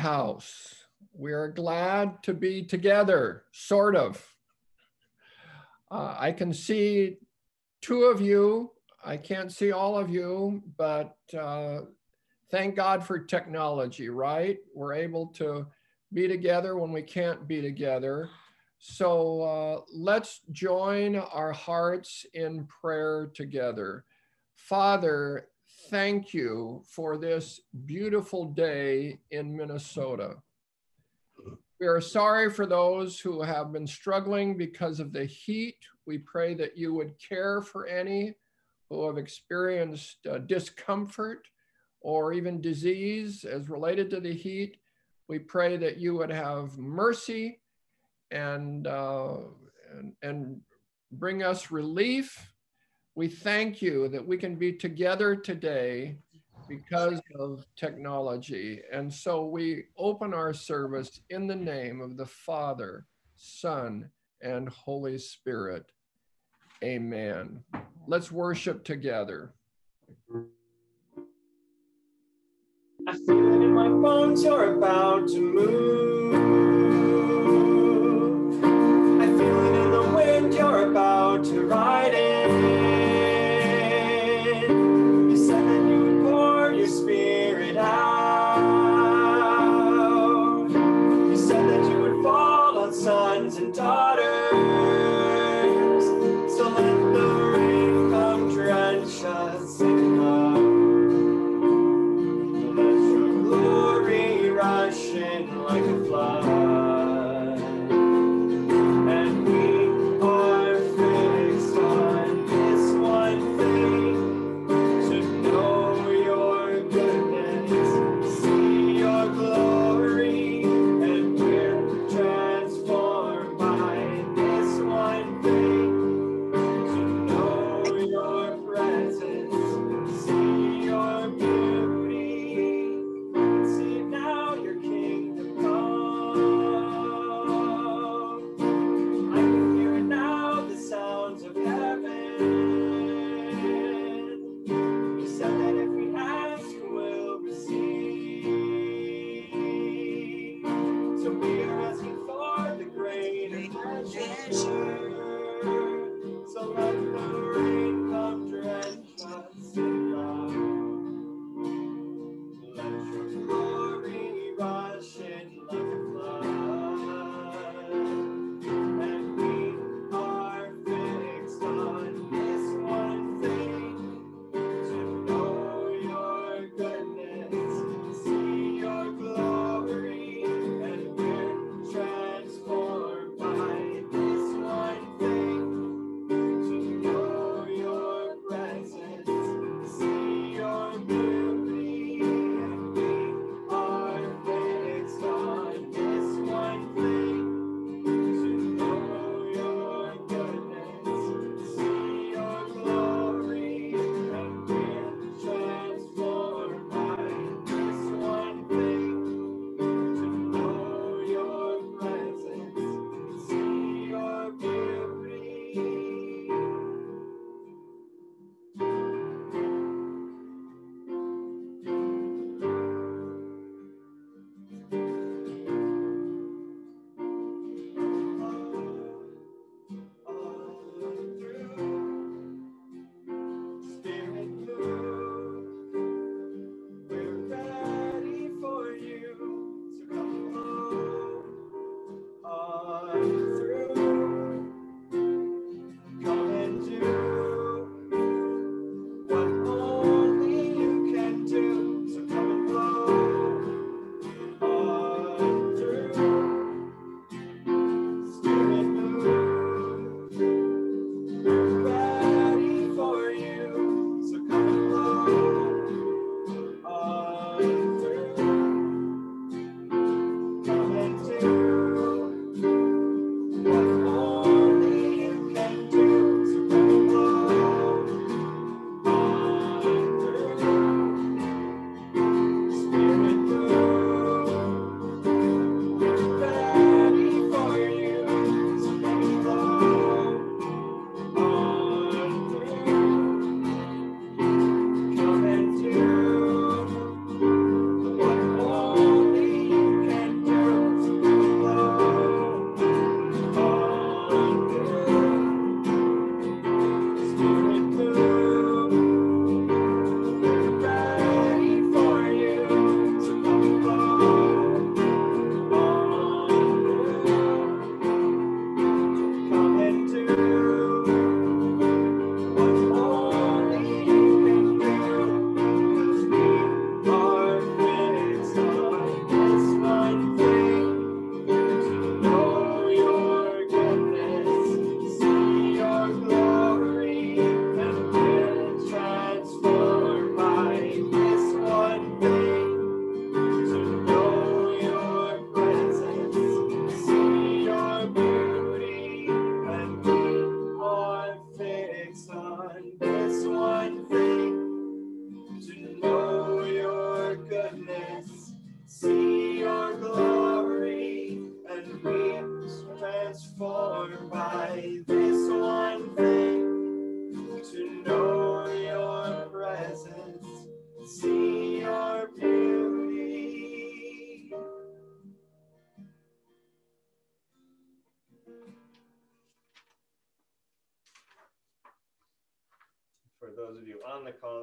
House. We are glad to be together, sort of. Uh, I can see two of you. I can't see all of you, but uh, thank God for technology, right? We're able to be together when we can't be together. So uh, let's join our hearts in prayer together. Father, thank you for this beautiful day in Minnesota. We are sorry for those who have been struggling because of the heat. We pray that you would care for any who have experienced uh, discomfort or even disease as related to the heat. We pray that you would have mercy and, uh, and, and bring us relief we thank you that we can be together today because of technology. And so we open our service in the name of the Father, Son, and Holy Spirit. Amen. Let's worship together. I feel it in my bones, you're about to move.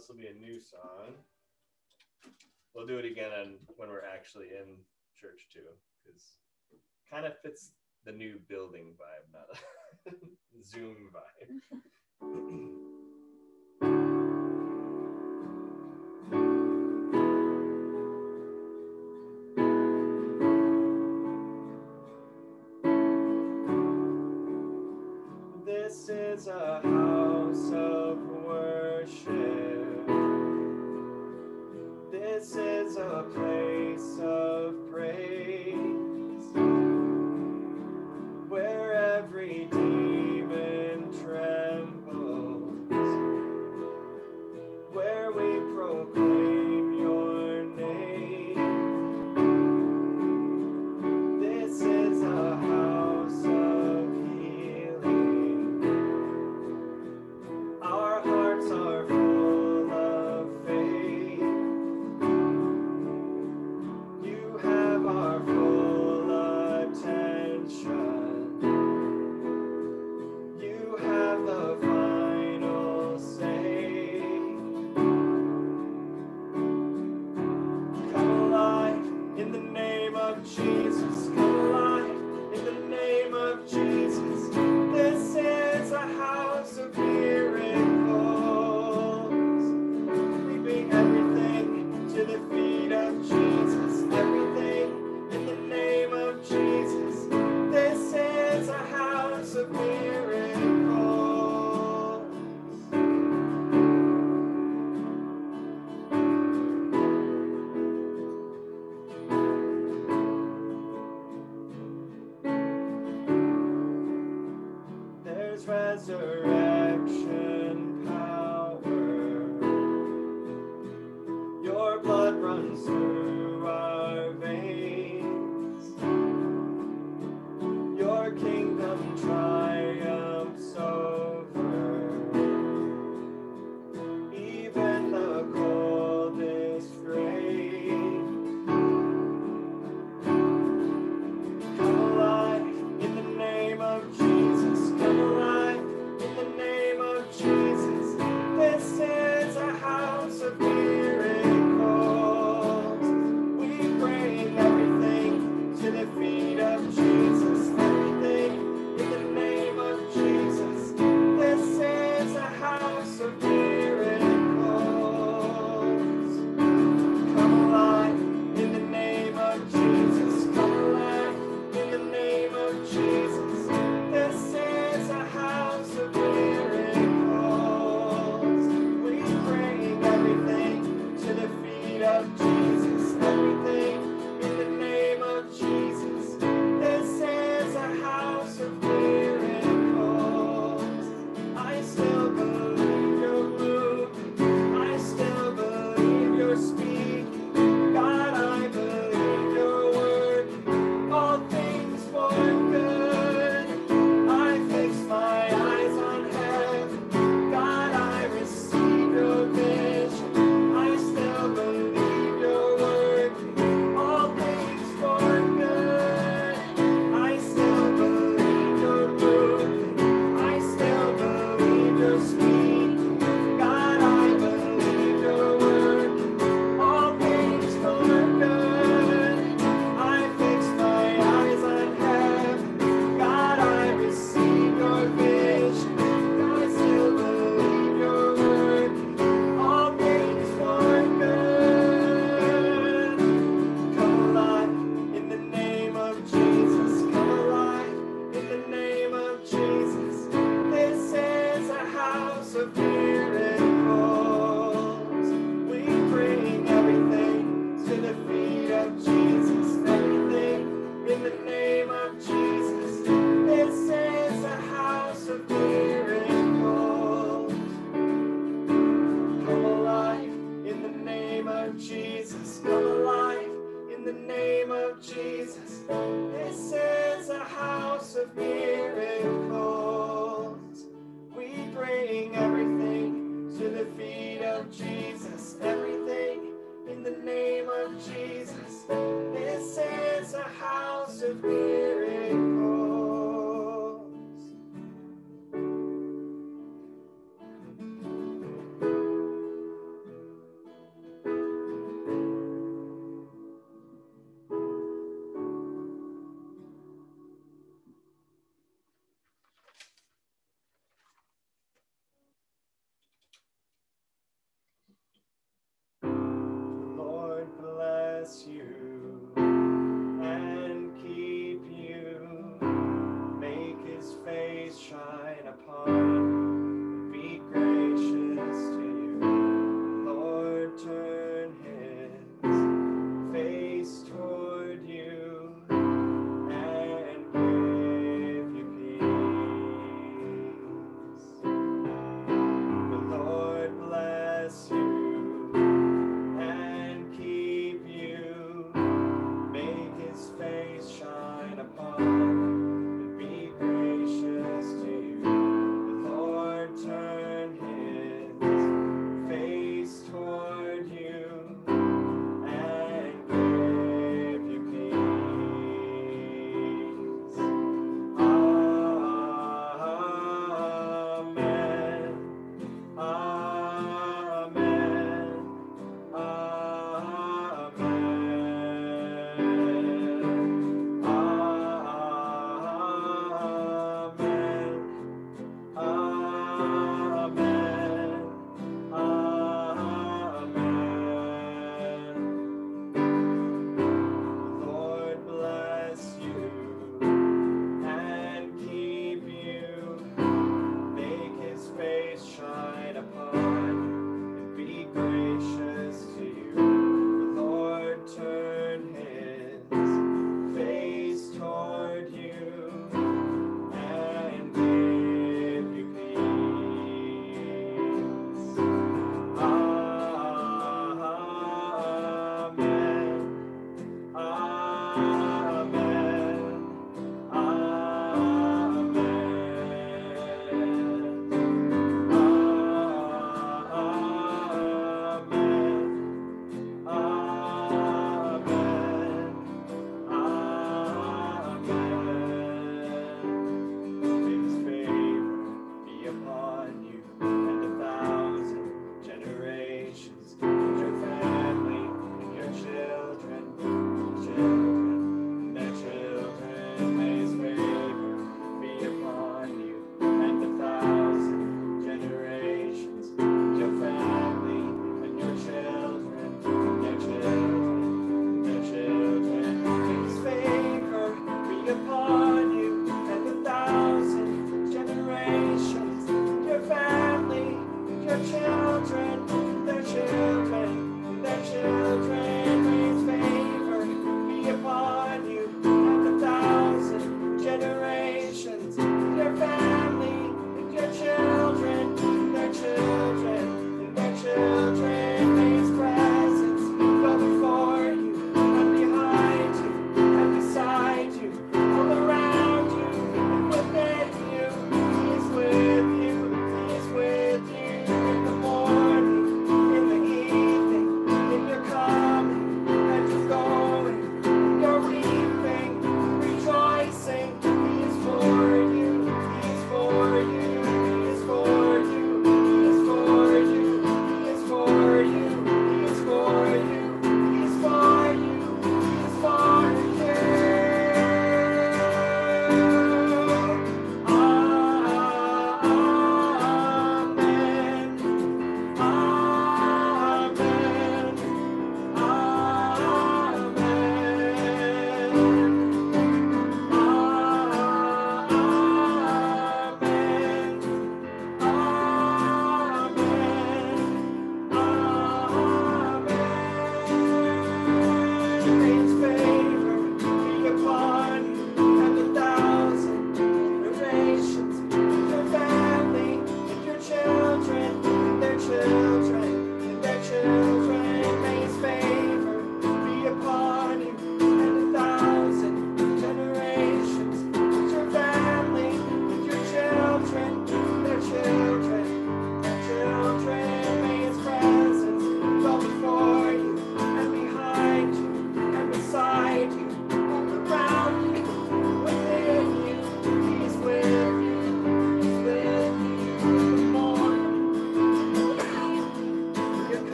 this will be a new song. We'll do it again on, when we're actually in church too, because kind of fits the new building vibe, not a Zoom vibe. This is a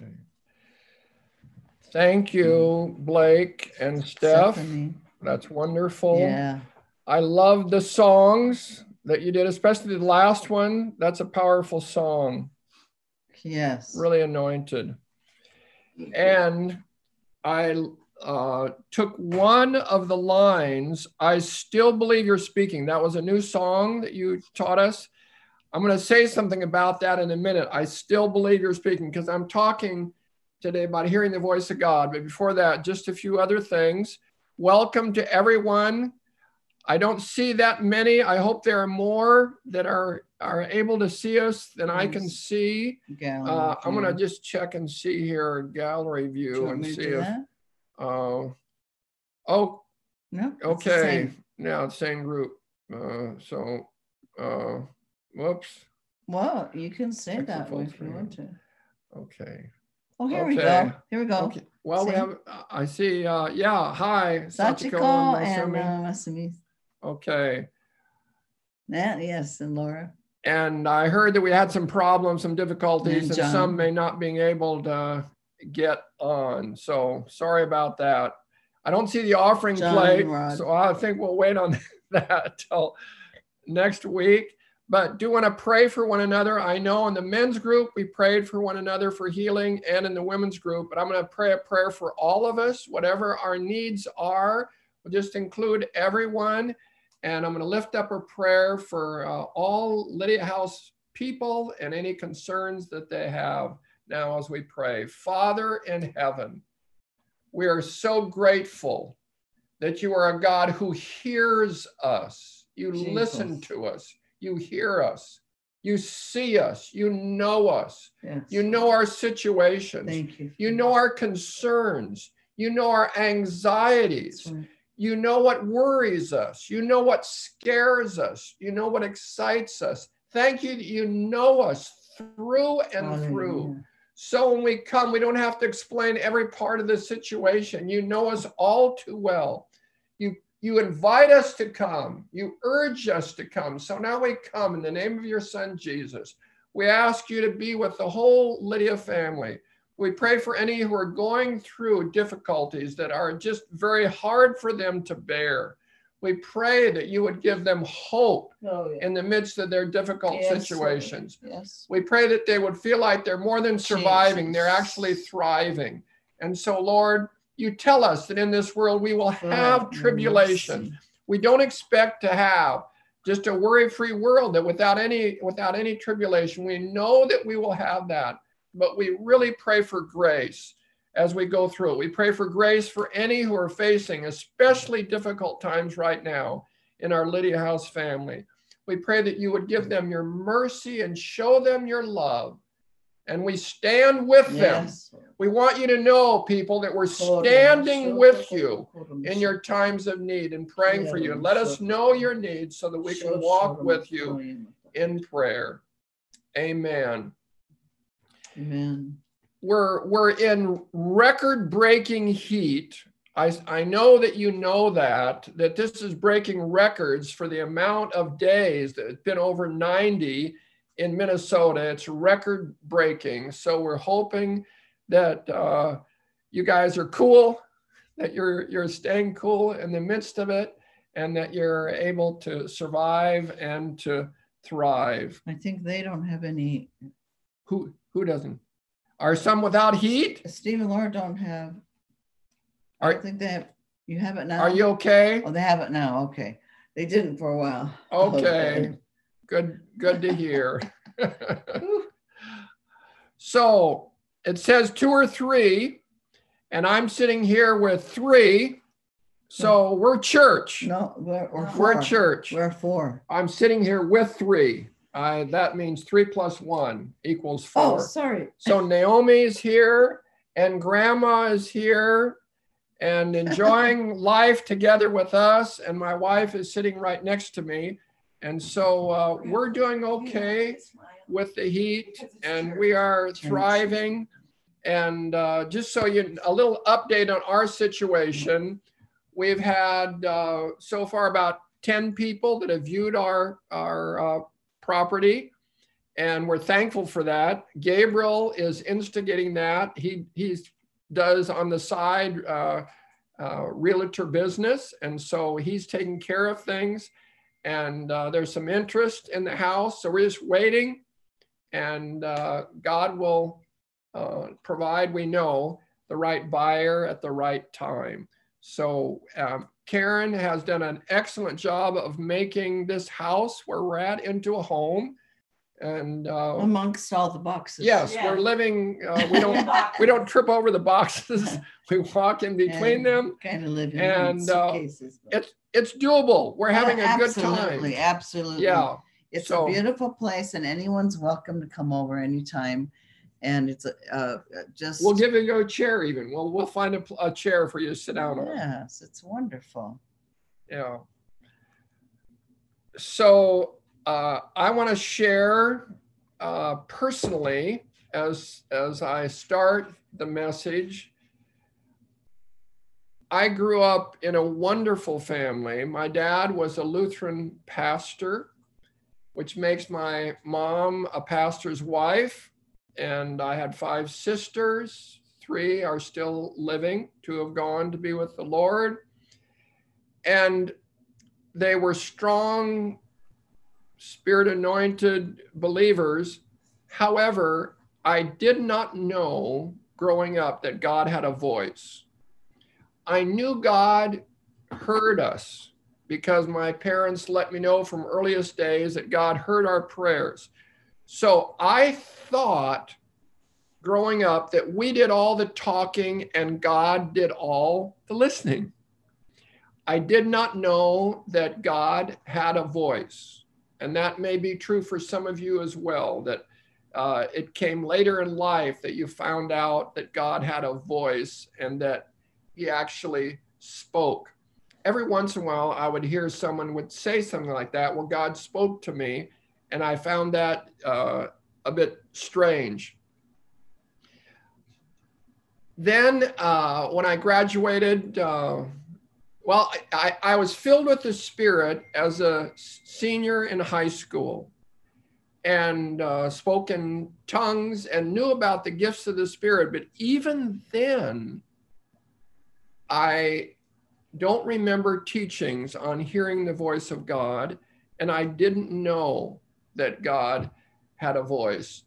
Okay. Thank you, Blake and Steph. Stephanie. That's wonderful. Yeah. I love the songs that you did, especially the last one. That's a powerful song, Yes. really anointed. And I uh, took one of the lines, I still believe you're speaking. That was a new song that you taught us. I'm going to say something about that in a minute. I still believe you're speaking because I'm talking today about hearing the voice of God. But before that, just a few other things. Welcome to everyone. I don't see that many. I hope there are more that are are able to see us than I can see. Uh, I'm gonna just check and see here gallery view and see if. Uh, oh, No. it's the okay. same. Now same group. Uh, so, uh, whoops. Well, you can say that way if you want to. Okay. Oh, here we go. Here we go. Okay. Well, we have. I see. Uh, yeah. Hi, Sachiko Sachiko and uh, Masumi. Okay. Yeah, yes, and Laura. And I heard that we had some problems, some difficulties, And and some may not being able to get on. So sorry about that. I don't see the offering John plate, so I think we'll wait on that till next week. But do want to pray for one another. I know in the men's group we prayed for one another for healing, and in the women's group. But I'm going to pray a prayer for all of us, whatever our needs are. We'll just include everyone. And I'm going to lift up a prayer for uh, all Lydia House people and any concerns that they have now as we pray. Father in heaven, we are so grateful that you are a God who hears us. You Jesus. listen to us. You hear us. You see us. You know us. Yes. You know our situations. Thank you. You know our concerns. You know our anxieties. Right. You know what worries us. You know what scares us. You know what excites us. Thank you that you know us through and through. So when we come, we don't have to explain every part of the situation. You know us all too well. You invite us to come. You urge us to come. So now we come in the name of your son Jesus. We ask you to be with the whole Lydia family. We pray for any who are going through difficulties that are just very hard for them to bear. We pray that you would give them hope Oh, yeah. in the midst of their difficult Yes, situations. Yes. We pray that they would feel like they're more than surviving, they're actually thriving. And so, Lord, you tell us that in this world we will have tribulation. We don't expect to have just a worry-free world that without any without any tribulation. We know that we will have that, but we really pray for grace as we go through it. We pray for grace for any who are facing especially difficult times right now in our Lydia House family. We pray that you would give them your mercy and show them your love. And we stand with them. We want you to know, people, that we're standing with you in your times of need and praying for you. Let us know your needs so that we can walk with you in prayer. Amen. Amen. We're we're in record-breaking heat. I, I know that you know that that this is breaking records for the amount of days that it's been over 90 in Minnesota. It's record breaking. So we're hoping that uh, you guys are cool, that you're you're staying cool in the midst of it, and that you're able to survive and to thrive. I think they don't have any. Who who doesn't? Are some without heat? Steve and Laura don't have. I Are- don't think they have. You have it now. Are you okay? Oh, they have it now. Okay. They didn't for a while. Okay. Good, good to hear. So it says two or three, and I'm sitting here with three. So we're church. No, we're, we're We're four. church. We're four. I'm sitting here with three. I, that means three plus one equals Oh, four. sorry. So Naomi's here and grandma is here and enjoying life together with us. And my wife is sitting right next to me. And so uh, we're doing okay with the heat and we are thriving. And uh, just so you, a little update on our situation. We've had uh, so far about 10 people that have viewed our, our uh, property, and we're thankful for that. Gabriel is instigating that. He he's does on the side uh, uh, realtor business, and so he's taking care of things. And uh, there's some interest in the house, so we're just waiting, and uh, God will uh, provide. We know the right buyer at the right time. So um, Karen has done an excellent job of making this house where we're at into a home. And uh, Amongst all the boxes. yes, Yeah. we're living, uh, we don't, we don't trip over the boxes. We walk in between And them. Kind of live in And, uh, suitcases. but- It's, it's doable. We're having a good time. absolutely. absolutely. Yeah, It's so- a beautiful place and anyone's welcome to come over anytime. And it's a, uh, just. we'll give you a chair even. We'll, we'll find a, a chair for you to sit down on. Yes, it's wonderful. Yeah. So uh, I want to share uh, personally as as I start the message. I grew up in a wonderful family. My dad was a Lutheran pastor, which makes my mom a pastor's wife. And I had five sisters. Three are still living, two have gone to be with the Lord and they were strong spirit anointed believers. However i did not know growing up that god had a voice. I knew god heard us because my parents let me know from earliest days that god heard our prayers. So i thought growing up that we did all the talking and god did all the listening. I did not know that God had a voice. And that may be true for some of you as well, that uh, it came later in life that you found out that God had a voice and that he actually spoke. Every once in a while, I would hear someone would say something like that. Well, God spoke to me. And I found that uh, a bit strange. Then, uh, when I graduated, uh, well, I, I was filled with the Spirit as a senior in high school and uh, spoke in tongues and knew about the gifts of the Spirit. But even then, I don't remember teachings on hearing the voice of God, and I didn't know that God had a voice.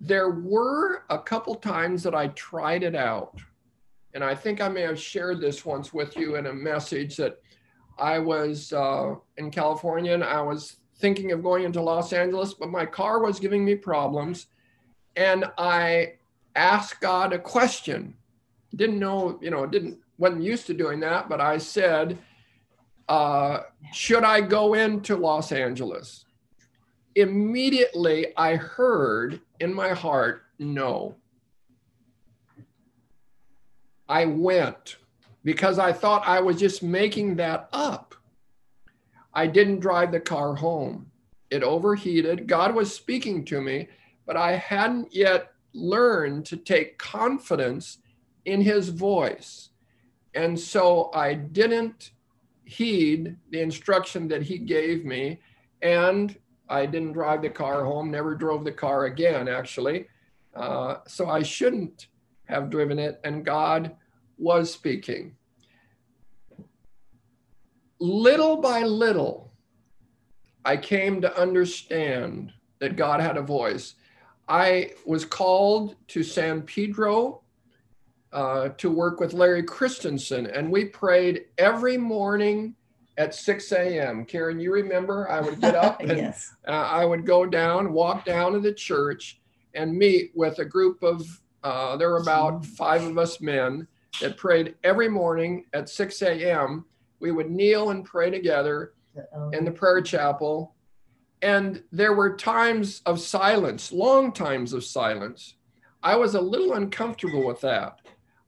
There were a couple times that I tried it out and I think I may have shared this once with you in a message that I was uh, in California and I was thinking of going into Los Angeles, but my car was giving me problems. And I asked God a question. Didn't know, you know, didn't, wasn't used to doing that, but I said, uh, should I go into Los Angeles? Immediately I heard in my heart, no. I went because I thought I was just making that up. I didn't drive the car home. It overheated. God was speaking to me, but I hadn't yet learned to take confidence in his voice. And so I didn't heed the instruction that he gave me. And I didn't drive the car home, never drove the car again, actually. Uh, so I shouldn't have driven it, and God was speaking. Little by little, I came to understand that God had a voice. I was called to San Pedro uh, to work with Larry Christenson, and we prayed every morning at 6 a.m. Karen, you remember I would get up and Yes. uh, I would go down, walk down to the church, and meet with a group of, uh, there were about five of us men that prayed every morning at 6 a.m. We would kneel and pray together in the prayer chapel. And there were times of silence, long times of silence. I was a little uncomfortable with that.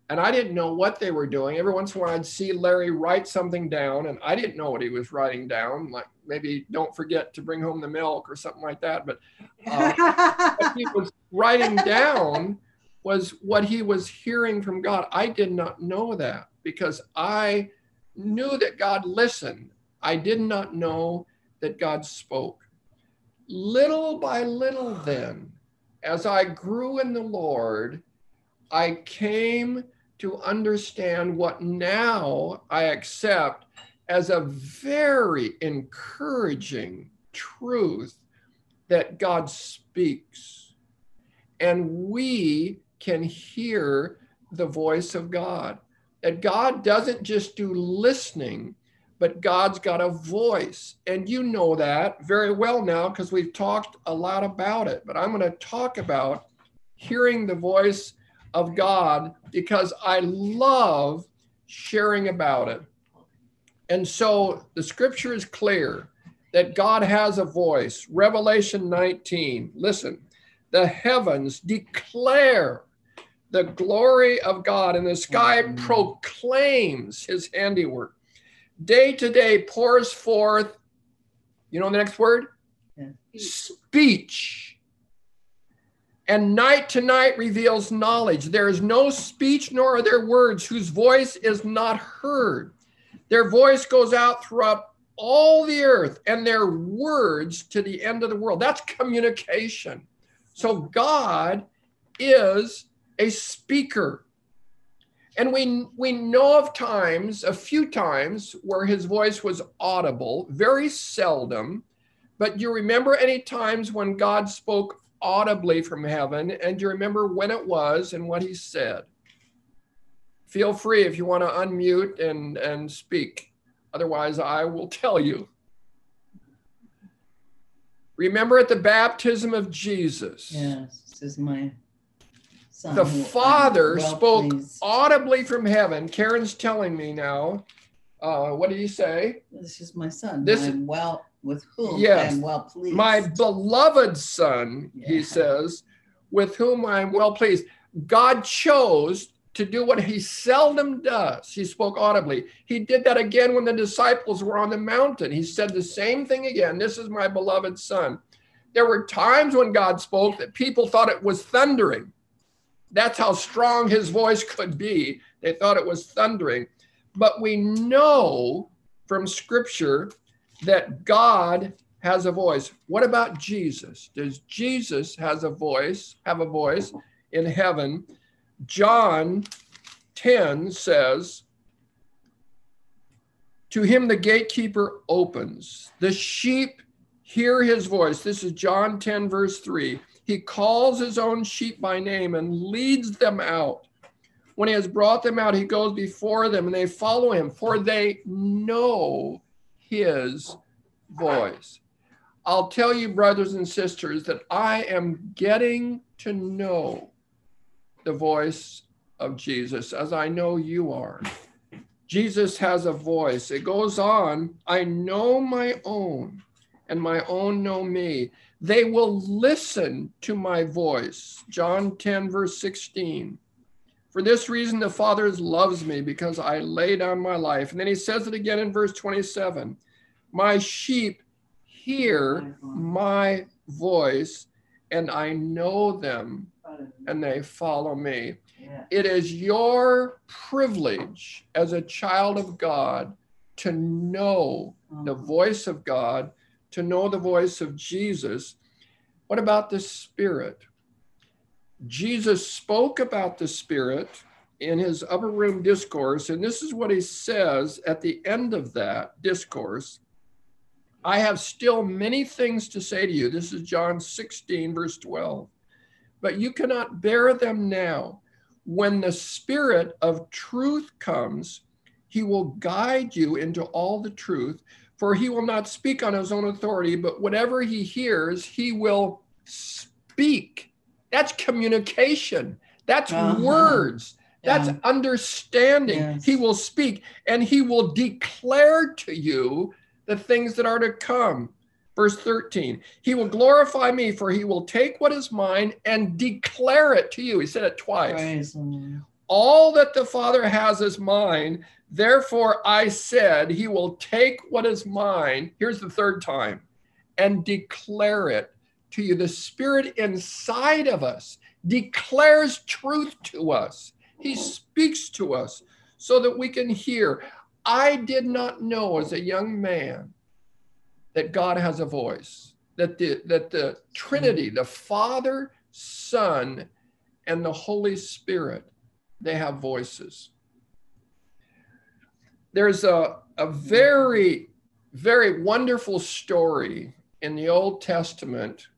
And I didn't know what they were doing. Every once in a while, I'd see Larry write something down, and I didn't know what he was writing down, like maybe don't forget to bring home the milk or something like that. But uh, what he was writing down was what he was hearing from God. I did not know that because I knew that God listened. I did not know that God spoke. Little by little, then, as I grew in the Lord, I came to understand what now I accept as a very encouraging truth that God speaks. And we can hear the voice of God. That God doesn't just do listening, but God's got a voice. And you know that very well now because we've talked a lot about it. But I'm going to talk about hearing the voice of God because I love sharing about it. And so the scripture is clear that God has a voice. Revelation 19, listen, the heavens declare the glory of God, and the sky mm-hmm. proclaims his handiwork. Day to day pours forth, you know the next word? Yeah. Speech. And night to night reveals knowledge. There is no speech nor are there words whose voice is not heard. Their voice goes out throughout all the earth and their words to the end of the world. That's communication. So God is a speaker. And we, we know of times, a few times, where his voice was audible, very seldom. But do you remember any times when God spoke audibly from heaven, and do you remember when it was and what he said. Feel free if you want to unmute and, and speak. Otherwise, I will tell you. Remember at the baptism of Jesus, Yes, this is my son. the Father well spoke pleased. audibly from heaven. Karen's telling me now. Uh, what did he say? This is my son. This- I'm well with whom Yes, I am well pleased. My beloved son, he says, with whom I'm well pleased. God chose to do what he seldom does. He spoke audibly. He did that again when the disciples were on the mountain. He said the same thing again This is my beloved son. There were times when God spoke that people thought it was thundering. That's how strong his voice could be. They thought it was thundering. But we know from scripture that God has a voice. What about Jesus? Does Jesus has a voice, have a voice in heaven? John 10 says, To him the gatekeeper opens. The sheep hear his voice. This is John 10, verse 3. He calls his own sheep by name and leads them out. When he has brought them out, he goes before them and they follow him, for they know his voice. I'll tell you, brothers and sisters, that I am getting to know the voice of Jesus as I know you are. Jesus has a voice. It goes on, I know my own, and my own know me. They will listen to my voice. John 10, verse 16. For this reason, the Father loves me because I lay down my life. And then he says it again in verse 27 My sheep hear my voice, and I know them, and they follow me. It is your privilege as a child of God to know the Mhm. voice of God, to know the voice of Jesus. What about the Spirit? Jesus spoke about the Spirit in his upper room discourse, and this is what he says at the end of that discourse. I have still many things to say to you. This is John 16, verse 12. But you cannot bear them now. When the Spirit of truth comes, he will guide you into all the truth, for he will not speak on his own authority, but whatever he hears, he will speak. That's communication, that's Uh-huh. words. That's understanding. Yes. He will speak and he will declare to you the things that are to come. Verse 13, he will glorify me, for he will take what is mine and declare it to you. He said it twice. All that the Father has is mine. Therefore, I said, He will take what is mine. Here's the third time and declare it to you. The Spirit inside of us declares truth to us. He speaks to us so that we can hear. I did not know as a young man that God has a voice, that the, that the Trinity, the Father, Son, and the Holy Spirit, they have voices. There's a, a very, very wonderful story in the Old Testament.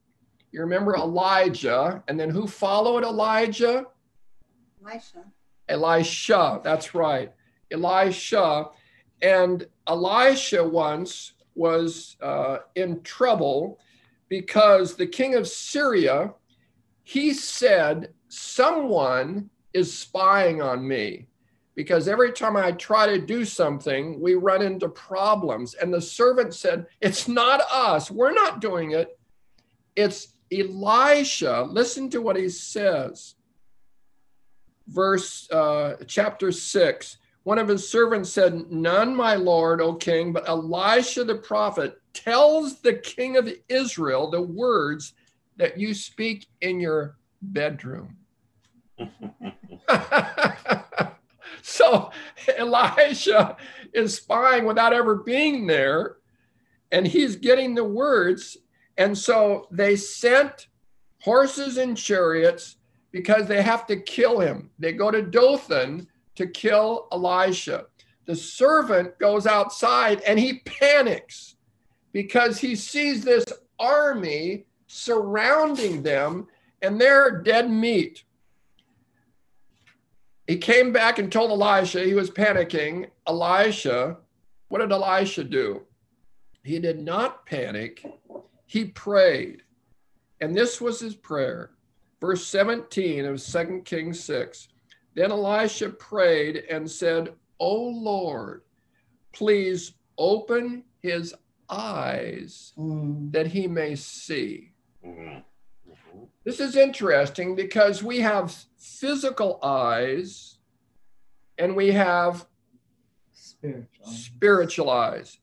You remember Elijah, and then who followed Elijah? Elisha. Elisha, that's right. Elisha. And Elisha once was uh, in trouble because the king of Syria, he said, Someone is spying on me because every time I try to do something, we run into problems. And the servant said, It's not us. We're not doing it. It's Elisha. Listen to what he says. Verse uh, chapter six. One of his servants said, None, my lord, O king, but Elisha the prophet tells the king of Israel the words that you speak in your bedroom. so Elisha is spying without ever being there, and he's getting the words. And so they sent horses and chariots because they have to kill him. They go to Dothan to kill Elisha. The servant goes outside and he panics because he sees this army surrounding them and they're dead meat. He came back and told Elisha he was panicking. Elisha, what did Elisha do? He did not panic, he prayed. And this was his prayer. Verse 17 of 2 Kings 6. Then Elisha prayed and said, O Lord, please open his eyes Mm. that he may see. Mhm. This is interesting because we have physical eyes and we have Spiritual. spiritual eyes.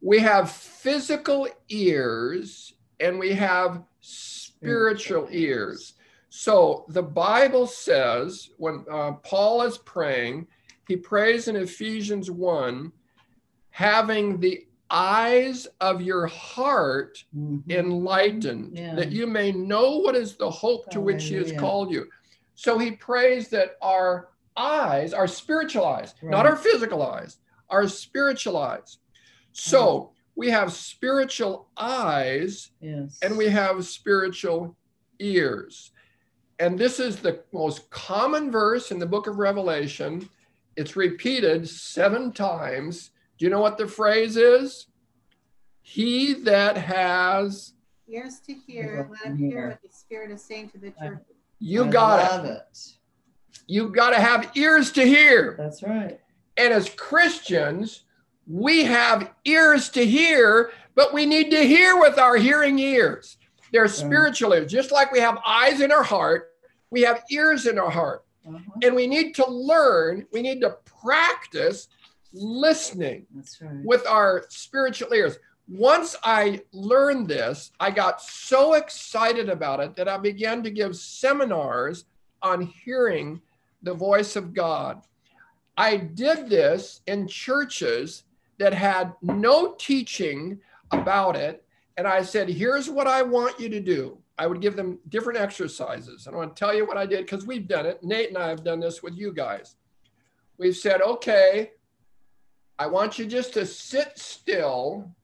We have physical ears and we have spiritual ears. So the Bible says when uh, Paul is praying, he prays in Ephesians 1 having the eyes of your heart Mhm. enlightened, Yeah. that you may know what is the hope to which he has Hallelujah. called you. So he prays that our eyes, are spiritual eyes, not our physical eyes, our spiritual eyes. So we have spiritual eyes Yes. and we have spiritual ears. And this is the most common verse in the book of Revelation. It's repeated seven times. Do you know what the phrase is? He that has, Ears to hear, let him hear hear. what the Spirit is saying to the church. you I got it. love it. You got to have ears to hear. That's right. And as Christians, we have ears to hear, but we need to hear with our hearing ears. They're spiritual ears. Just like we have eyes in our heart, we have ears in our heart. Uh-huh. And we need to learn, we need to practice listening That's right. with our spiritual ears. Once I learned this, I got so excited about it that I began to give seminars on hearing the voice of God. I did this in churches that had no teaching about it. And I said, here's what I want you to do. I would give them different exercises. And I want to tell you what I did because we've done it. Nate and I have done this with you guys. We've said, okay, I want you just to sit still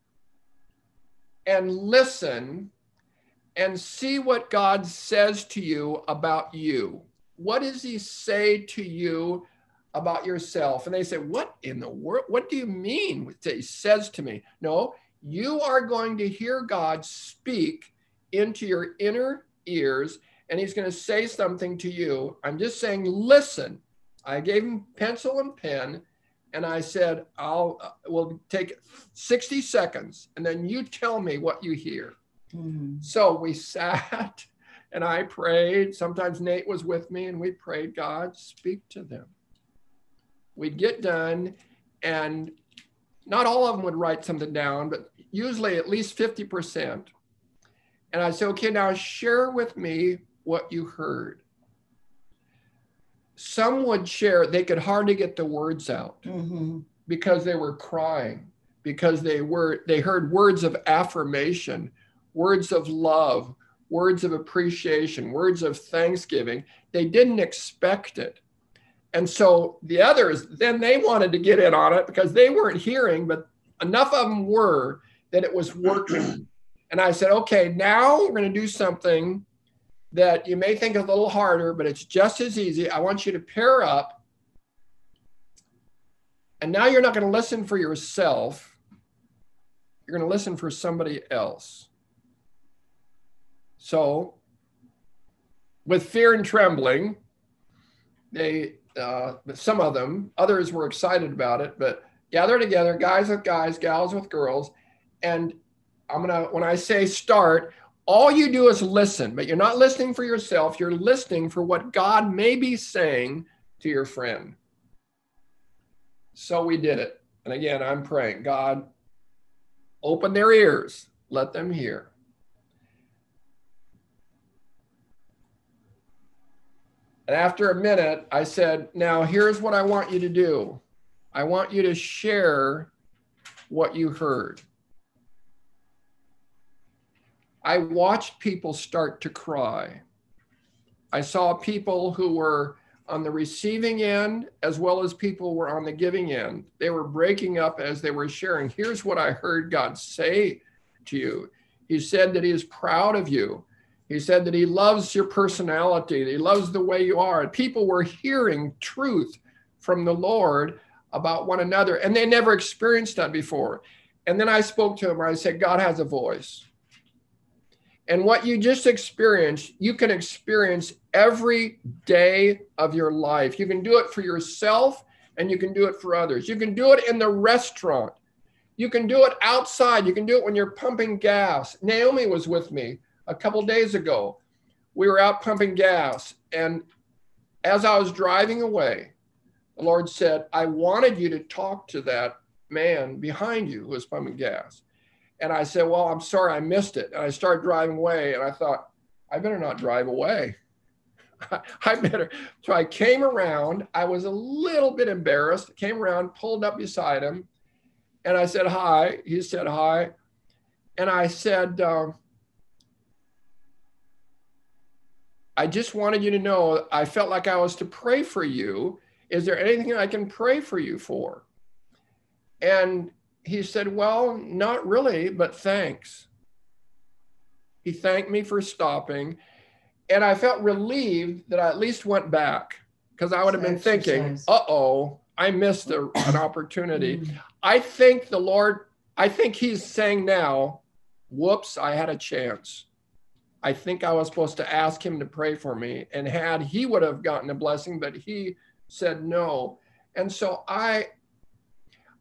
and listen and see what God says to you about you. What does he say to you about yourself? And they say, What in the world? What do you mean? He says to me? No, you are going to hear God speak into your inner ears, and he's going to say something to you. I'm just saying, listen. I gave him pencil and pen, and I said, I'll uh, we'll take 60 seconds, and then you tell me what you hear. Mhm. So we sat and I prayed. Sometimes Nate was with me and we prayed, God, speak to them. We'd get done and not all of them would write something down, but usually at least 50%. And I said, okay, now share with me what you heard. Some would share, they could hardly get the words out Mhm. because they were crying, because they were they heard words of affirmation, words of love, words of appreciation, words of thanksgiving. They didn't expect it. And so the others, then they wanted to get in on it because they weren't hearing, but enough of them were that it was working. And I said, okay, now we're going to do something that you may think a little harder, but it's just as easy. I want you to pair up. And now you're not going to listen for yourself, you're going to listen for somebody else. So, with fear and trembling, they, uh, some of them, others were excited about it, but gather together, guys with guys, gals with girls, and I'm gonna, when I say start, all you do is listen, but you're not listening for yourself. You're listening for what God may be saying to your friend. So we did it. And again, I'm praying, God, open their ears, let them hear. And after a minute, I said, Now here's what I want you to do I want you to share what you heard. I watched people start to cry. I saw people who were on the receiving end as well as people who were on the giving end. They were breaking up as they were sharing. Here's what I heard God say to you He said that He is proud of you. He said that He loves your personality, He loves the way you are. People were hearing truth from the Lord about one another, and they never experienced that before. And then I spoke to him, and I said, God has a voice. And what you just experienced, you can experience every day of your life. You can do it for yourself and you can do it for others. You can do it in the restaurant. You can do it outside. You can do it when you're pumping gas. Naomi was with me a couple days ago. We were out pumping gas. And as I was driving away, the Lord said, I wanted you to talk to that man behind you who was pumping gas. And I said, Well, I'm sorry, I missed it. And I started driving away, and I thought, I better not drive away. I better. So I came around. I was a little bit embarrassed. Came around, pulled up beside him, and I said, Hi. He said, Hi. And I said, um, I just wanted you to know I felt like I was to pray for you. Is there anything I can pray for you for? And he said, Well, not really, but thanks. He thanked me for stopping. And I felt relieved that I at least went back because I would have been thinking, uh oh, I missed a, an opportunity. Mm. I think the Lord, I think He's saying now, whoops, I had a chance. I think I was supposed to ask Him to pray for me. And had He would have gotten a blessing, but He said no. And so I,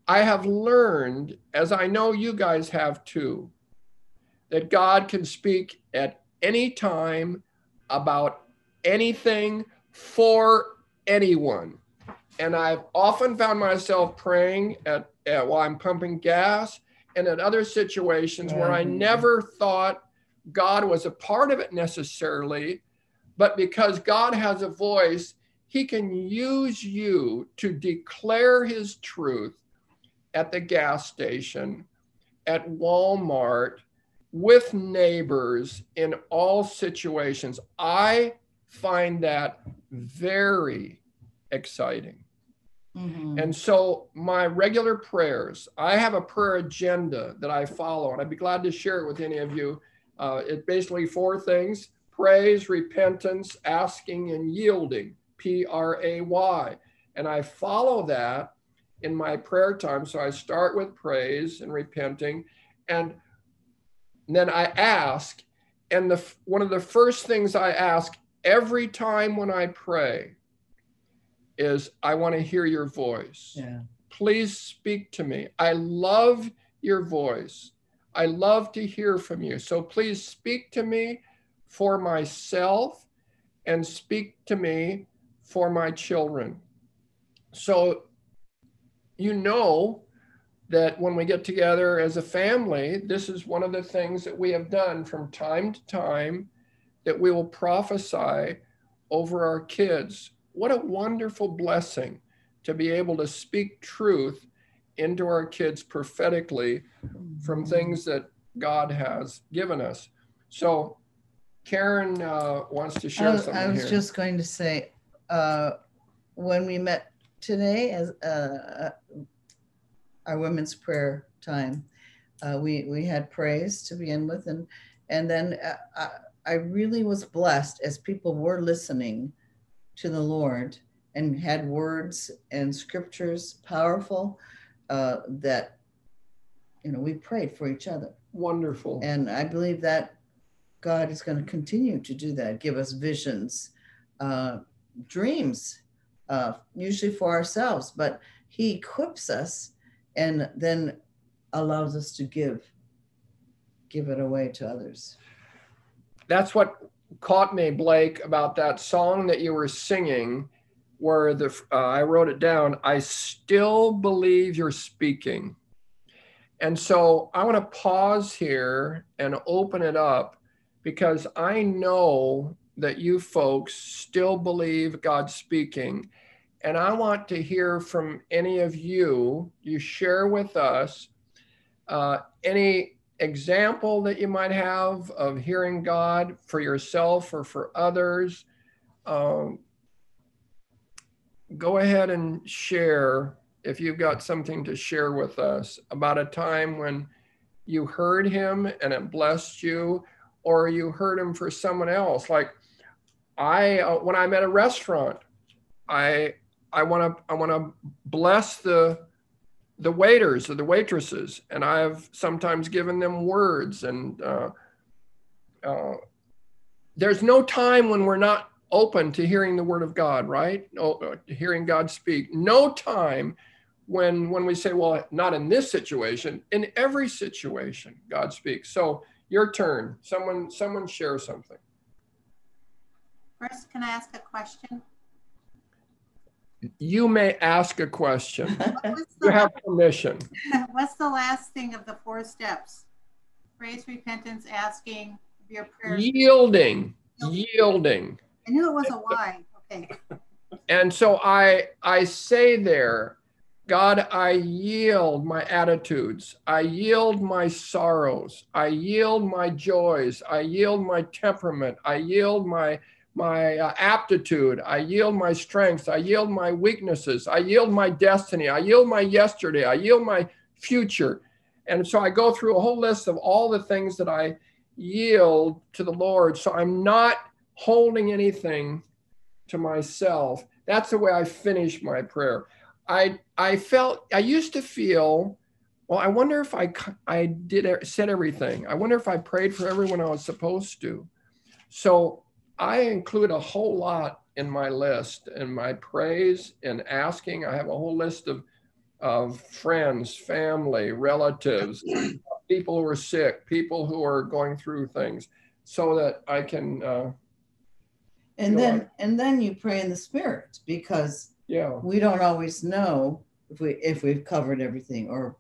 I have learned, as I know you guys have too, that God can speak at any time about anything for anyone. And I've often found myself praying at, at while I'm pumping gas and at other situations where I Mhm. never thought God was a part of it necessarily, but because God has a voice, he can use you to declare his truth at the gas station, at Walmart, with neighbors in all situations. I find that very exciting. Mhm. And so, my regular prayers, I have a prayer agenda that I follow, and I'd be glad to share it with any of you. Uh, it's basically four things praise, repentance, asking, and yielding. P R A Y. And I follow that in my prayer time. So I start with praise and repenting, and then I ask. And the one of the first things I ask every time when I pray is, I want to hear your voice. Yeah. Please speak to me. I love your voice. I love to hear from you. So please speak to me for myself and speak to me for my children. So you know that when we get together as a family, this is one of the things that we have done from time to time that we will prophesy over our kids what a wonderful blessing to be able to speak truth into our kids prophetically from things that God has given us. So, Karen uh, wants to share was, something I was here. just going to say, uh, when we met today as uh, our women's prayer time, uh, we we had praise to begin with, and and then uh, I, I really was blessed as people were listening to the Lord and had words and scriptures powerful uh, that you know we prayed for each other. Wonderful. And I believe that God is going to continue to do that, give us visions, uh, dreams, uh, usually for ourselves, but He equips us and then allows us to give, give it away to others. That's what caught me, Blake, about that song that you were singing, where the uh, I wrote it down. I still believe you're speaking. And so I want to pause here and open it up because I know that you folks still believe God's speaking. And I want to hear from any of you. You share with us uh, any example that you might have of hearing God for yourself or for others. Um, go ahead and share if you've got something to share with us about a time when you heard him and it blessed you or you heard him for someone else like i uh, when i'm at a restaurant i i want to i want to bless the the waiters or the waitresses. And i've sometimes given them words and uh, uh, there's no time when we're not open to hearing the word of god right? No, uh, hearing god speak. No time when when we say well not in this situation in every situation god speaks. So your turn. Someone someone share something. First, can I ask a question? You may ask a question What's you the, have permission what's the last thing of the four steps? Praise, repentance, asking, your prayer. yielding yielding I knew it was a a Y. Okay. and so i i say there god i yield my attitudes i yield my sorrows i yield my joys i yield my temperament i yield my my uh, aptitude i yield my strengths i yield my weaknesses i yield my destiny i yield my yesterday i yield my future and so i go through a whole list of all the things that i yield to the lord so i'm not holding anything to myself. That's the way I finish my prayer. I I felt I used to feel, well, I wonder if I I did said everything. I wonder if I prayed for everyone I was supposed to. So I include a whole lot in my list and my praise and asking. I have a whole list of of friends, family, relatives, people who are sick, people who are going through things, so that I can. Uh, And then on. and then you pray in the spirit because yeah. we don't always know if we if we've covered everything or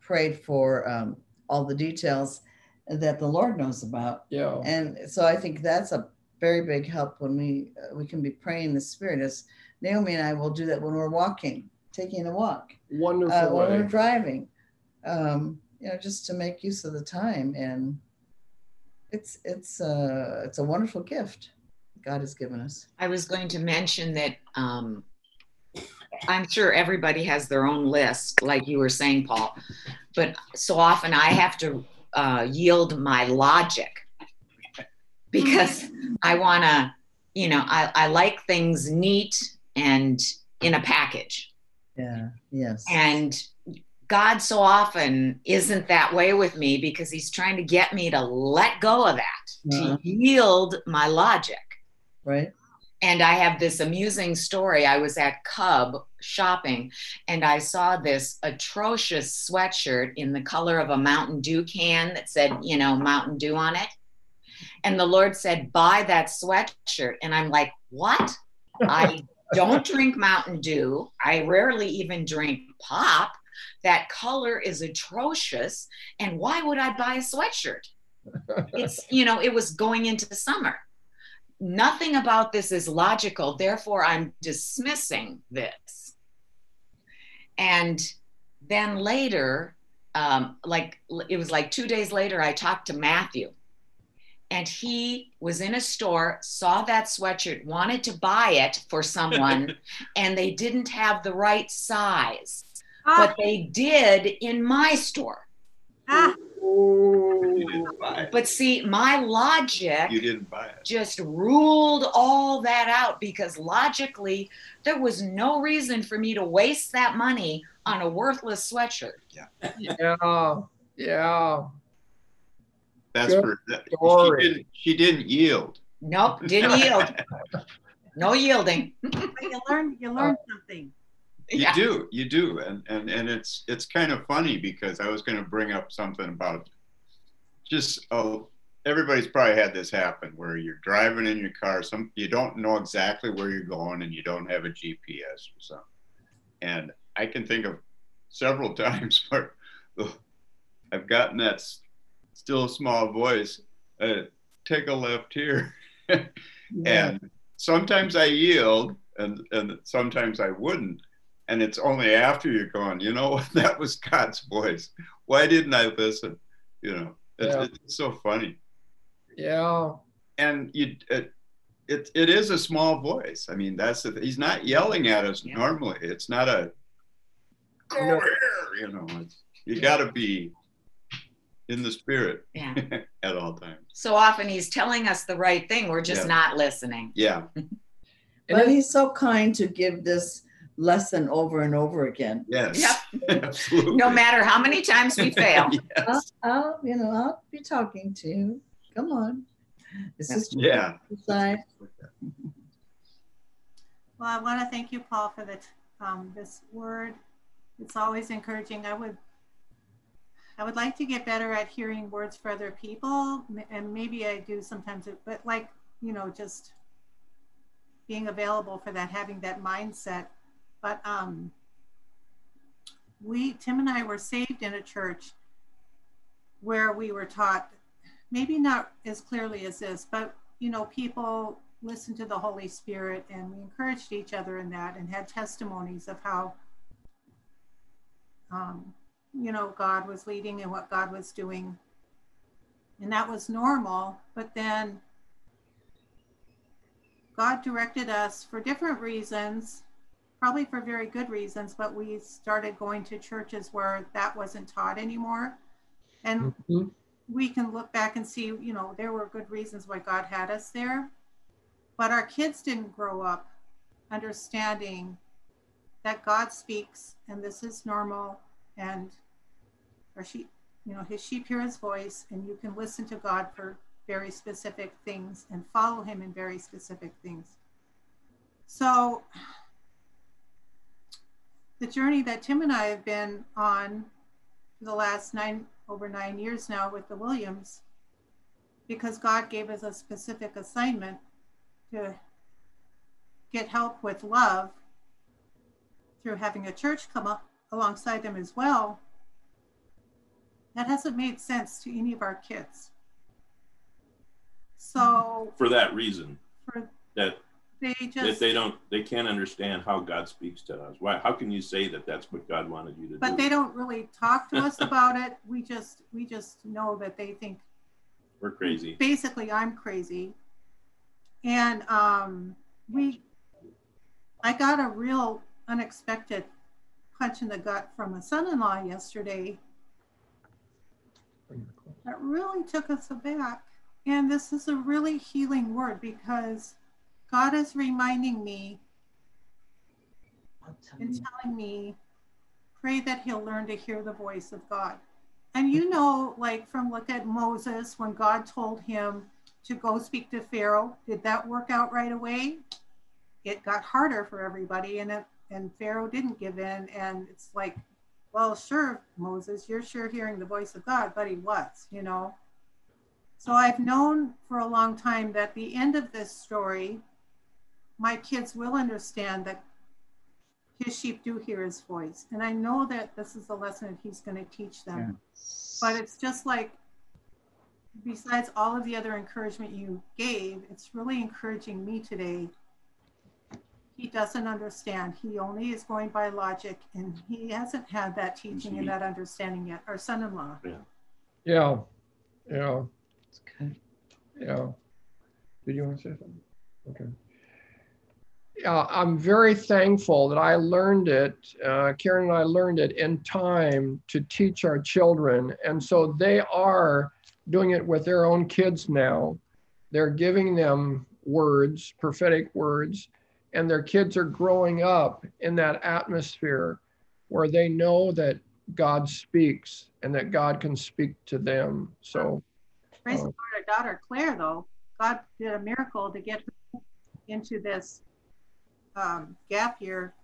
prayed for um, all the details that the Lord knows about. Yeah. And so I think that's a very big help when we uh, we can be praying the spirit. As Naomi and I will do that when we're walking, taking a walk, Wonderful uh, when way. we're driving, um, you know, just to make use of the time. And it's it's uh, it's a wonderful gift God has given us. I was going to mention that um, I'm sure everybody has their own list, like you were saying, Paul. But so often I have to uh, yield my logic because I want to, you know, I, I like things neat and in a package. Yeah. Yes. And God so often isn't that way with me because he's trying to get me to let go of that, Uh-huh. to yield my logic. right. And I have this amusing story. I was at Cub shopping and I saw this atrocious sweatshirt in the color of a Mountain Dew can that said, you know, Mountain Dew on it. And the Lord said, buy that sweatshirt. And I'm like, what? I don't drink Mountain Dew. I rarely even drink pop. That color is atrocious. And why would I buy a sweatshirt? It's, you know, it was going into the summer nothing about this is logical, therefore I'm dismissing this. And then later, um, like it was like two days later, I talked to Matthew. And he was in a store, saw that sweatshirt, wanted to buy it for someone, and they didn't have the right size. Ah, But they did in my store. ah, You didn't buy it. But see, my logic You didn't buy it. just ruled all that out because logically there was no reason for me to waste that money on a worthless sweatshirt. Yeah, yeah. Yeah. That's Good for that, she story. didn't. She didn't yield. Nope, didn't yield. No yielding. but you learned you learn something. You Yeah. do, you do, and and and it's it's kind of funny because I was going to bring up something about just oh, everybody's probably had this happen where you're driving in your car, some you don't know exactly where you're going and you don't have a GPS or something, and I can think of several times where oh, I've gotten that still small voice, uh, take a left here, and sometimes I yield and and sometimes I wouldn't and it's only after you're gone, you know what that was god's voice why didn't i listen you know it's, Yeah. it's so funny Yeah, and you it, it it is a small voice i mean that's the he's not yelling at us Yeah. normally it's not a go No. here you know it's you got to be in the spirit Yeah. at all times So often he's telling us the right thing. We're just Yeah. not listening. yeah But he's so kind to give this lesson over and over again. yes Yep. absolutely No matter how many times we fail. I'll, I'll, you know, I'll be talking to you. Come on. This is yeah side. Well, I want to thank you, Paul, for the, um, this word. It's always encouraging. I would, I would like to get better at hearing words for other people, and maybe I do sometimes, but like, you know, just being available for that, having that mindset. But um, we, Tim and I, were saved in a church where we were taught, maybe not as clearly as this, but you know, people listened to the Holy Spirit and we encouraged each other in that and had testimonies of how, um, you know, God was leading and what God was doing. And that was normal. But then God directed us for different reasons, probably for very good reasons, but we started going to churches where that wasn't taught anymore. And Mhm. we can look back and see, you know, there were good reasons why God had us there. But our kids didn't grow up understanding that God speaks and this is normal and our sheep, you know, his sheep hear his voice and you can listen to God for very specific things and follow him in very specific things. So the journey that Tim and I have been on for the last nine over nine years now with the Williams, because God gave us a specific assignment to get help with love through having a church come up alongside them as well. That hasn't made sense to any of our kids. So for that reason for that they that they don't they can't understand how God speaks to us. Why? How can you say that that's what God wanted you to but do? But they don't really talk to us about it. We just we just know that they think We're crazy. basically I'm crazy. And um, we, I got a real unexpected punch in the gut from a son-in-law yesterday that really took us aback. And this is a really healing word because God is reminding me and telling me, pray that he'll learn to hear the voice of God. And you know, like from look at Moses, when God told him to go speak to Pharaoh, did that work out right away? It got harder for everybody, and it, and Pharaoh didn't give in. And it's like, well, sure, Moses, you're sure hearing the voice of God, but he was, you know. So I've known for a long time that the end of this story, my kids will understand that his sheep do hear his voice. And I know that this is the lesson that he's going to teach them. But it's just like besides all of the other encouragement you gave, it's really encouraging me today. He doesn't understand. He only is going by logic and he hasn't had that teaching and that understanding yet. Our son in law. Yeah, yeah, Yeah. It's good. yeah. Did you want to say something? Okay. Yeah, I'm very thankful that I learned it. Uh, Karen and I learned it in time to teach our children. And so they are doing it with their own kids now. They're giving them words, prophetic words, and their kids are growing up in that atmosphere where they know that God speaks and that God can speak to them. So, Praise the Lord, our daughter Claire, though, God did a miracle to get her into this um, gap year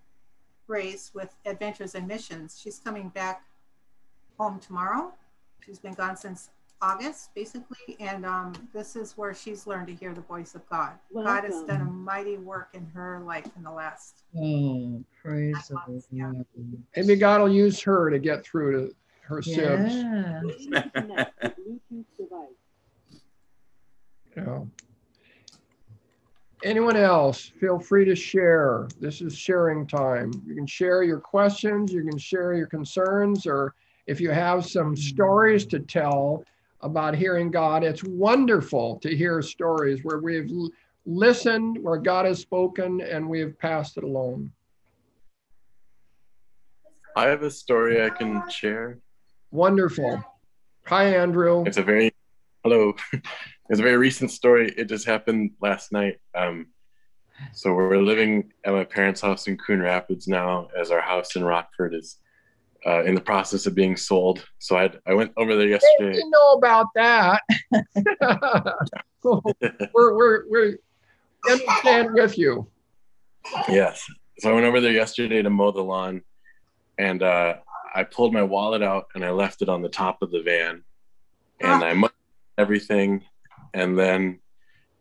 race with Adventures in Missions. She's coming back home tomorrow. She's been gone since August, basically, and um, this is where she's learned to hear the voice of God. God has done a mighty work in her life in the last. Oh, praise the months, yeah. Lord. maybe God will use her to get through to her sibs. Yeah. Anyone else, feel free to share. This is sharing time. You can share your questions, you can share your concerns, or if you have some stories to tell about hearing God, it's wonderful to hear stories where we've listened, where God has spoken, and we have passed it along. I have a story I can share. Wonderful. Hi, Andrew. It's a very hello. It's a very recent story. It just happened last night. Um, so we're living at my parents' house in Coon Rapids now, as our house in Rockford is uh, in the process of being sold. So I I went over there yesterday. You know about that. we're, we're, we're understand with you. Yes. So I went over there yesterday to mow the lawn, and uh, I pulled my wallet out and I left it on the top of the van, and I mowed everything, and then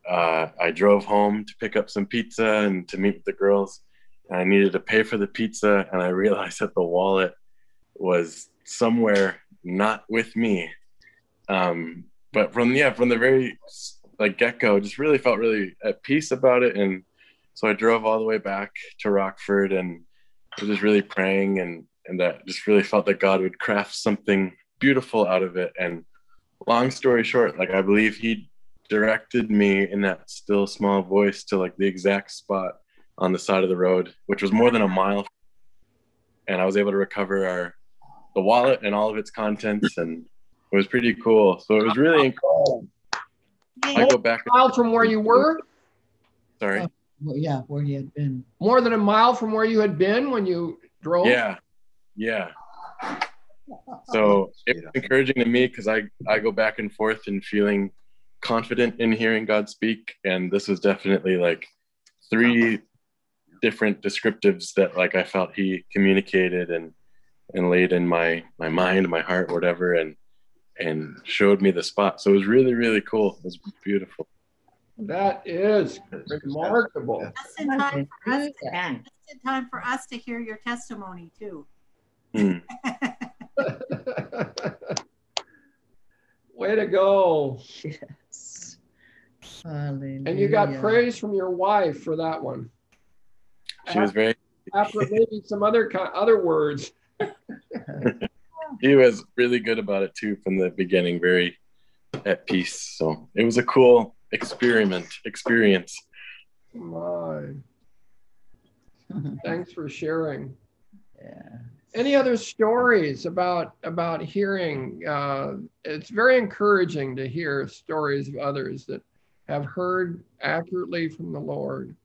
uh, I drove home to pick up some pizza and to meet with the girls. And I needed to pay for the pizza, and I realized that the wallet was somewhere not with me. Um, but from yeah, from the very like get go, just really felt really at peace about it, and so I drove all the way back to Rockford and was just really praying and and that just really felt that God would craft something beautiful out of it. And long story short, like I believe He directed me in that still small voice to like the exact spot on the side of the road, which was more than a uh-huh. mile. And I was able to recover our the wallet and all of its contents, and it was pretty cool. So it was really uh-huh. cool. I go back. A mile from where you were, Sorry. Oh, well, yeah, where he had been. more than a mile from where you had been when you drove. Yeah, yeah. So it was encouraging to me because I I go back and forth and feeling confident in hearing God speak, and this was definitely like three different descriptives that like I felt He communicated and and laid in my my mind, my heart, whatever, and and showed me the spot. So it was really really cool. It was beautiful. That is remarkable. Just in time for us, Amen. just in time for us to hear your testimony too. Hmm. Way to go. Yes. Hallelujah. And you got praise from your wife for that one. She was very After maybe some other other words. he was really good about it too from the beginning, very at peace. So it was a cool experiment experience. My, thanks for sharing. yeah. Any other stories about about hearing? Uh, it's very encouraging to hear stories of others that have heard accurately from the Lord.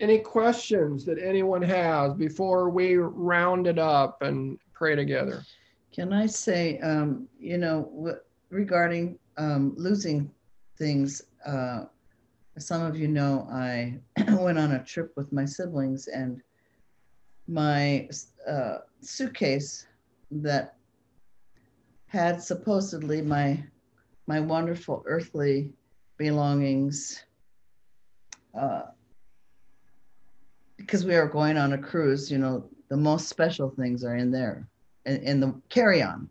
Any questions that anyone has before we round it up and pray together? Can I say, um, you know, regarding um, losing things, uh, some of you know I went on a trip with my siblings and my uh, suitcase that had supposedly my my wonderful earthly belongings. Uh, because we are going on a cruise, you know, the most special things are in there, in, in the carry on.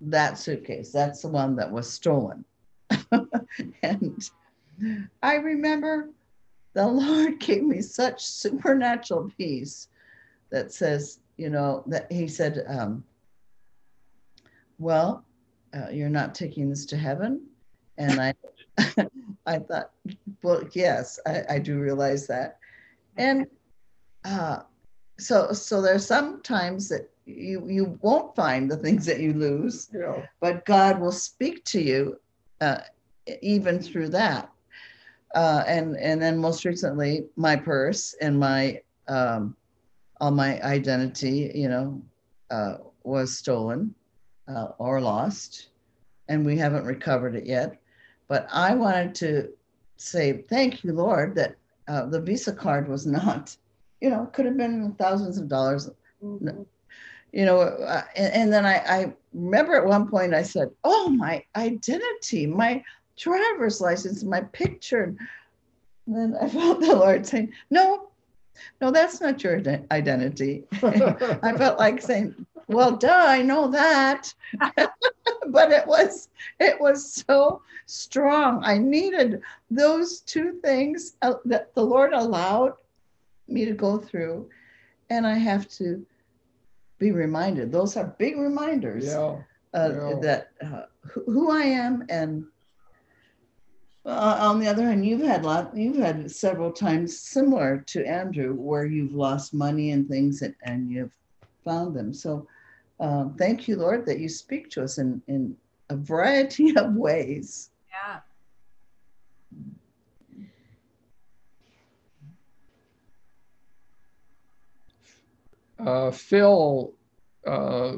That suitcase, that's the one that was stolen. and I remember the Lord gave me such supernatural peace that says, you know, that He said, um, Well, uh, you're not taking this to heaven. And I, I thought, well, yes, I, I do realize that. And uh, so, so there's some times that you you won't find the things that you lose, Yeah. but God will speak to you uh, even through that. Uh, and and then most recently, my purse and my um, all my identity, you know, uh, was stolen uh, or lost, and we haven't recovered it yet. But I wanted to say thank you, Lord, that uh, the Visa card was not, you know, could have been thousands of dollars Mhm. you know, uh, and, and then I, I remember at one point I said, "Oh, my identity, my driver's license, my picture." And then I felt the Lord saying, "No, no, that's not your identity." I felt like saying, "Well, duh, I know that," but it was it was so strong. I needed those two things uh, that the Lord allowed me to go through, and I have to be reminded. Those are big reminders Yeah. uh, yeah. that uh, who, who I am and. Uh, on the other hand, you've had lot. You've had several times similar to Andrew, where you've lost money and things, and, and you've found them. So, um, thank you, Lord, that you speak to us in in a variety of ways. Uh, Phil, uh,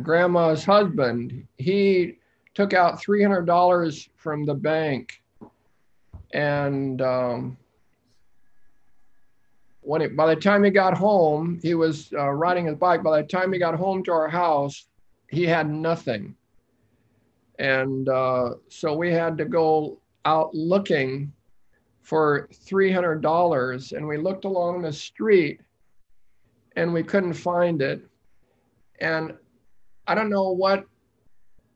grandma's husband, he took out $300 from the bank. And um, when it, by the time he got home, he was uh, riding his bike. By the time he got home to our house, he had nothing. And uh, so we had to go out looking for $300 and we looked along the street and we couldn't find it. And I don't know what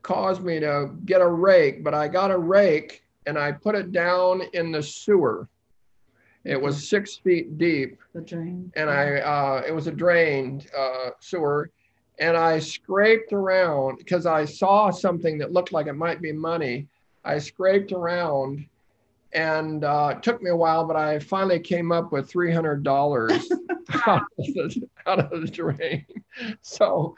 caused me to get a rake, but I got a rake and I put it down in the sewer. It was six feet deep The drain. and I, uh, it was a drained uh, sewer. And I scraped around because I saw something that looked like it might be money. I scraped around and uh, it took me a while, but I finally came up with $300 out, of the, out of the drain. So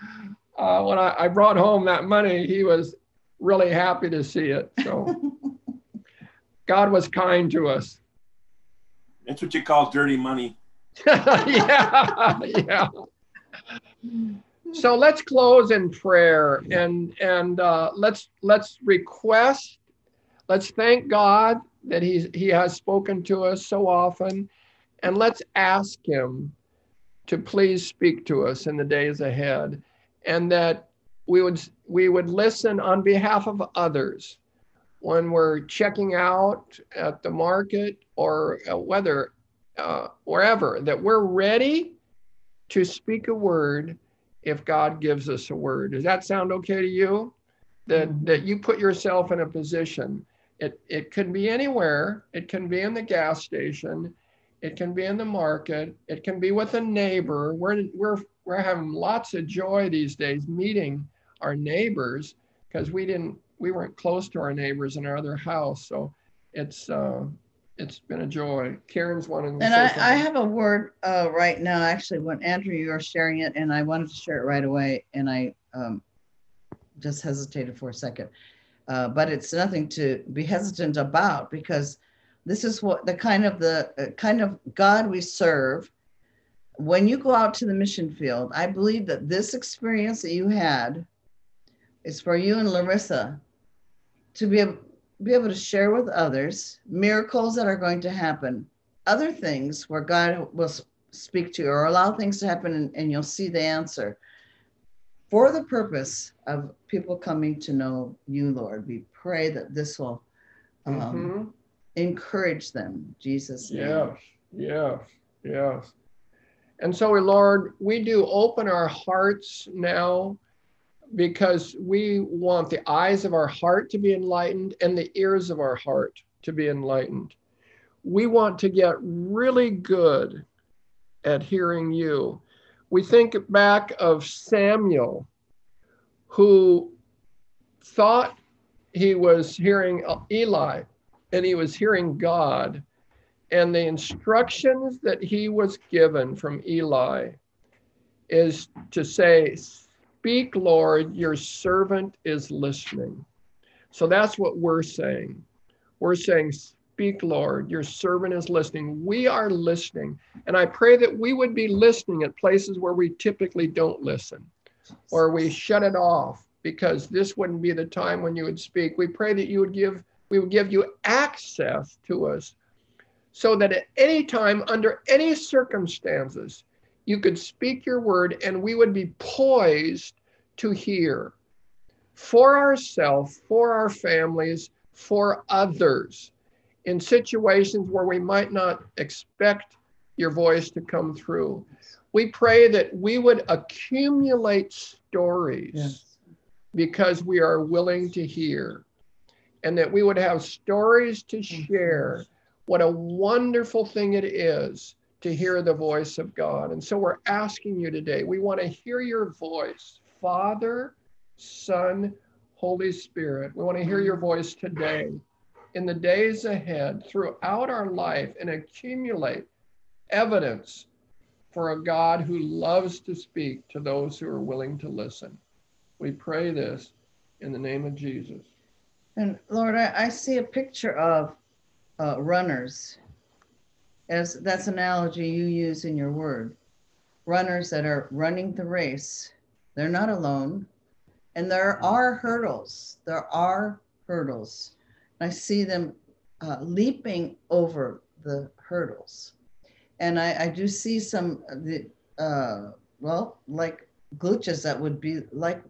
uh, when I, I brought home that money, he was really happy to see it. So God was kind to us. That's what you call dirty money. yeah, yeah. So let's close in prayer and and uh, let's let's request. Let's thank God that He He has spoken to us so often, and let's ask Him to please speak to us in the days ahead, and that we would we would listen on behalf of others when we're checking out at the market or uh, whether uh, wherever that we're ready to speak a word if God gives us a word. Does that sound okay to you? That that you put yourself in a position. It it can be anywhere. It can be in the gas station. It can be in the market. It can be with a neighbor. We're we're we're having lots of joy these days meeting our neighbors because we didn't we weren't close to our neighbors in our other house. So it's uh, it's been a joy. Karen's wanting to And I, I have a word uh, right now, actually, when Andrew, you were sharing it, and I wanted to share it right away, and I um, just hesitated for a second. Uh, but it's nothing to be hesitant about because this is what the kind of the uh, kind of God we serve. When you go out to the mission field, I believe that this experience that you had is for you and Larissa to be able, be able to share with others miracles that are going to happen other things where God will speak to you or allow things to happen and, and you'll see the answer. For the purpose of people coming to know you, Lord. We pray that this will um, Mhm. encourage them. Jesus. name. Yes, yes, yes. And so, Lord, we do open our hearts now because we want the eyes of our heart to be enlightened and the ears of our heart to be enlightened. We want to get really good at hearing you. We think back of Samuel, who thought he was hearing Eli and he was hearing God and the instructions that he was given from Eli is to say, Speak, Lord, your servant is listening. So that's what we're saying. We're saying, Speak, Lord, your servant is listening. We are listening. And I pray that we would be listening at places where we typically don't listen or we shut it off because this wouldn't be the time when you would speak. We pray that you would give we would give you access to us so that at any time, under any circumstances, you could speak your word and we would be poised to hear for ourselves, for our families, for others in situations where we might not expect your voice to come through. We pray that we would accumulate stories Yes. because we are willing to hear and that we would have stories to share what a wonderful thing it is to hear the voice of God. And so we're asking you today, we want to hear your voice, Father, Son, Holy Spirit. We want to hear your voice today, in the days ahead, throughout our life, and accumulate evidence for a God who loves to speak to those who are willing to listen. We pray this in the name of Jesus. And Lord, I, I see a picture of uh, runners, as that's an analogy you use in your word. Runners that are running the race, they're not alone, and there are hurdles. There are hurdles. I see them uh, leaping over the hurdles, and I, I do see some the uh, well, like glitches that would be like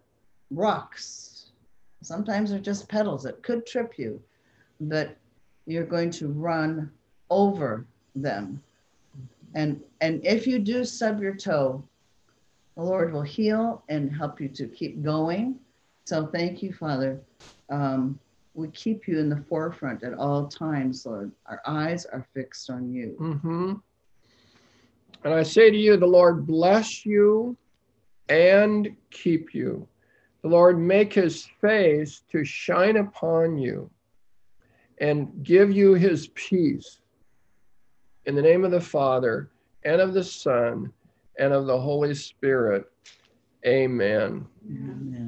rocks Sometimes they're just petals that could trip you, but you're going to run over them. And and if you do stub your toe, the Lord will heal and help you to keep going. So thank you, Father. Um, we keep you in the forefront at all times, Lord. Our eyes are fixed on you. hmm And I say to you, the Lord bless you and keep you. The Lord make his face to shine upon you and give you his peace. In the name of the Father and of the Son and of the Holy Spirit. Amen. Amen.